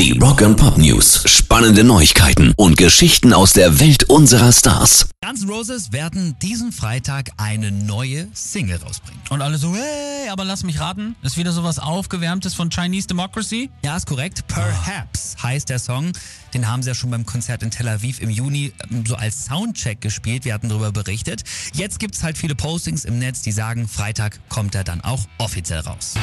Die Rock and Pop News. Spannende Neuigkeiten und Geschichten aus der Welt unserer Stars. Guns Roses werden diesen Freitag eine neue Single rausbringen. Und alle so, hey, aber lass mich raten, ist wieder sowas Aufgewärmtes von Chinese Democracy? Ja, ist korrekt. Perhaps heißt der Song. Den haben sie ja schon beim Konzert in Tel Aviv im Juni ähm, so als Soundcheck gespielt. Wir hatten darüber berichtet. Jetzt gibt es halt viele Postings im Netz, die sagen, Freitag kommt er dann auch offiziell raus.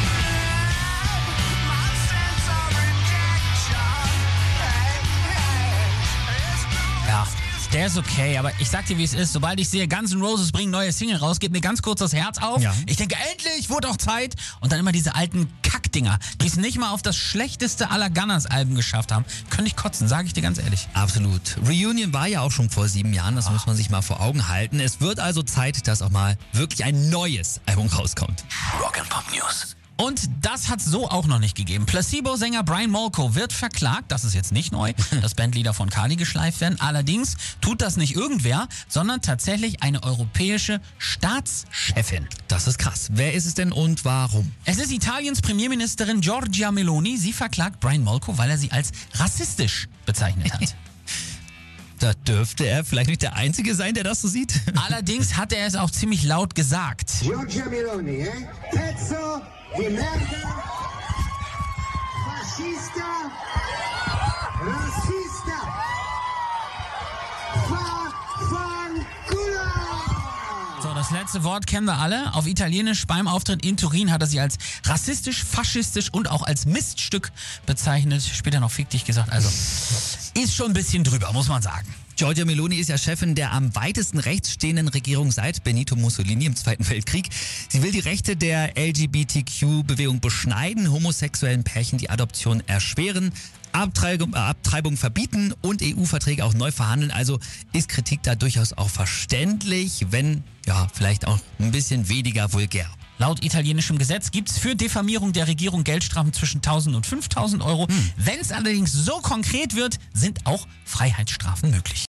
Der ist okay, aber ich sag dir, wie es ist. Sobald ich sehe, Guns N' Roses bringen neue Single raus, geht mir ganz kurz das Herz auf. Ja. Ich denke, endlich, wurde auch Zeit. Und dann immer diese alten Kackdinger, die es nicht mal auf das schlechteste aller Gunners-Alben geschafft haben. Könnte ich kotzen, sage ich dir ganz ehrlich. Absolut. Reunion war ja auch schon vor sieben Jahren, das muss man sich mal vor Augen halten. Es wird also Zeit, dass auch mal wirklich ein neues Album rauskommt. Rock and Pop News. Und das hat so auch noch nicht gegeben. Placebo-Sänger Brian Molko wird verklagt, das ist jetzt nicht neu, dass Bandlieder von Kali geschleift werden. Allerdings tut das nicht irgendwer, sondern tatsächlich eine europäische Staatschefin. Das ist krass. Wer ist es denn und warum? Es ist Italiens Premierministerin Giorgia Meloni. Sie verklagt Brian Molko, weil er sie als rassistisch bezeichnet hat. Da dürfte er vielleicht nicht der Einzige sein, der das so sieht. Allerdings hat er es auch ziemlich laut gesagt. Giorgia Meloni, eh? Pezzo di merda, fascista, razzista, fa, fanculo! So, das letzte Wort kennen wir alle. Auf Italienisch beim Auftritt in Turin hat er sie als rassistisch, faschistisch und auch als Miststück bezeichnet. Später noch fick dich gesagt. Also ist schon ein bisschen drüber, muss man sagen. Giorgia Meloni ist ja Chefin der am weitesten rechts stehenden Regierung seit Benito Mussolini im Zweiten Weltkrieg. Sie will die Rechte der LGBTQ-Bewegung beschneiden, homosexuellen Pärchen die Adoption erschweren, Abtreibung, äh, Abtreibung verbieten und EU-Verträge auch neu verhandeln. Also ist Kritik da durchaus auch verständlich, wenn ja vielleicht auch ein bisschen weniger vulgär. Laut italienischem Gesetz gibt es für Diffamierung der Regierung Geldstrafen zwischen 1000 und 5000 Euro. Wenn es allerdings so konkret wird, sind auch Freiheitsstrafen möglich.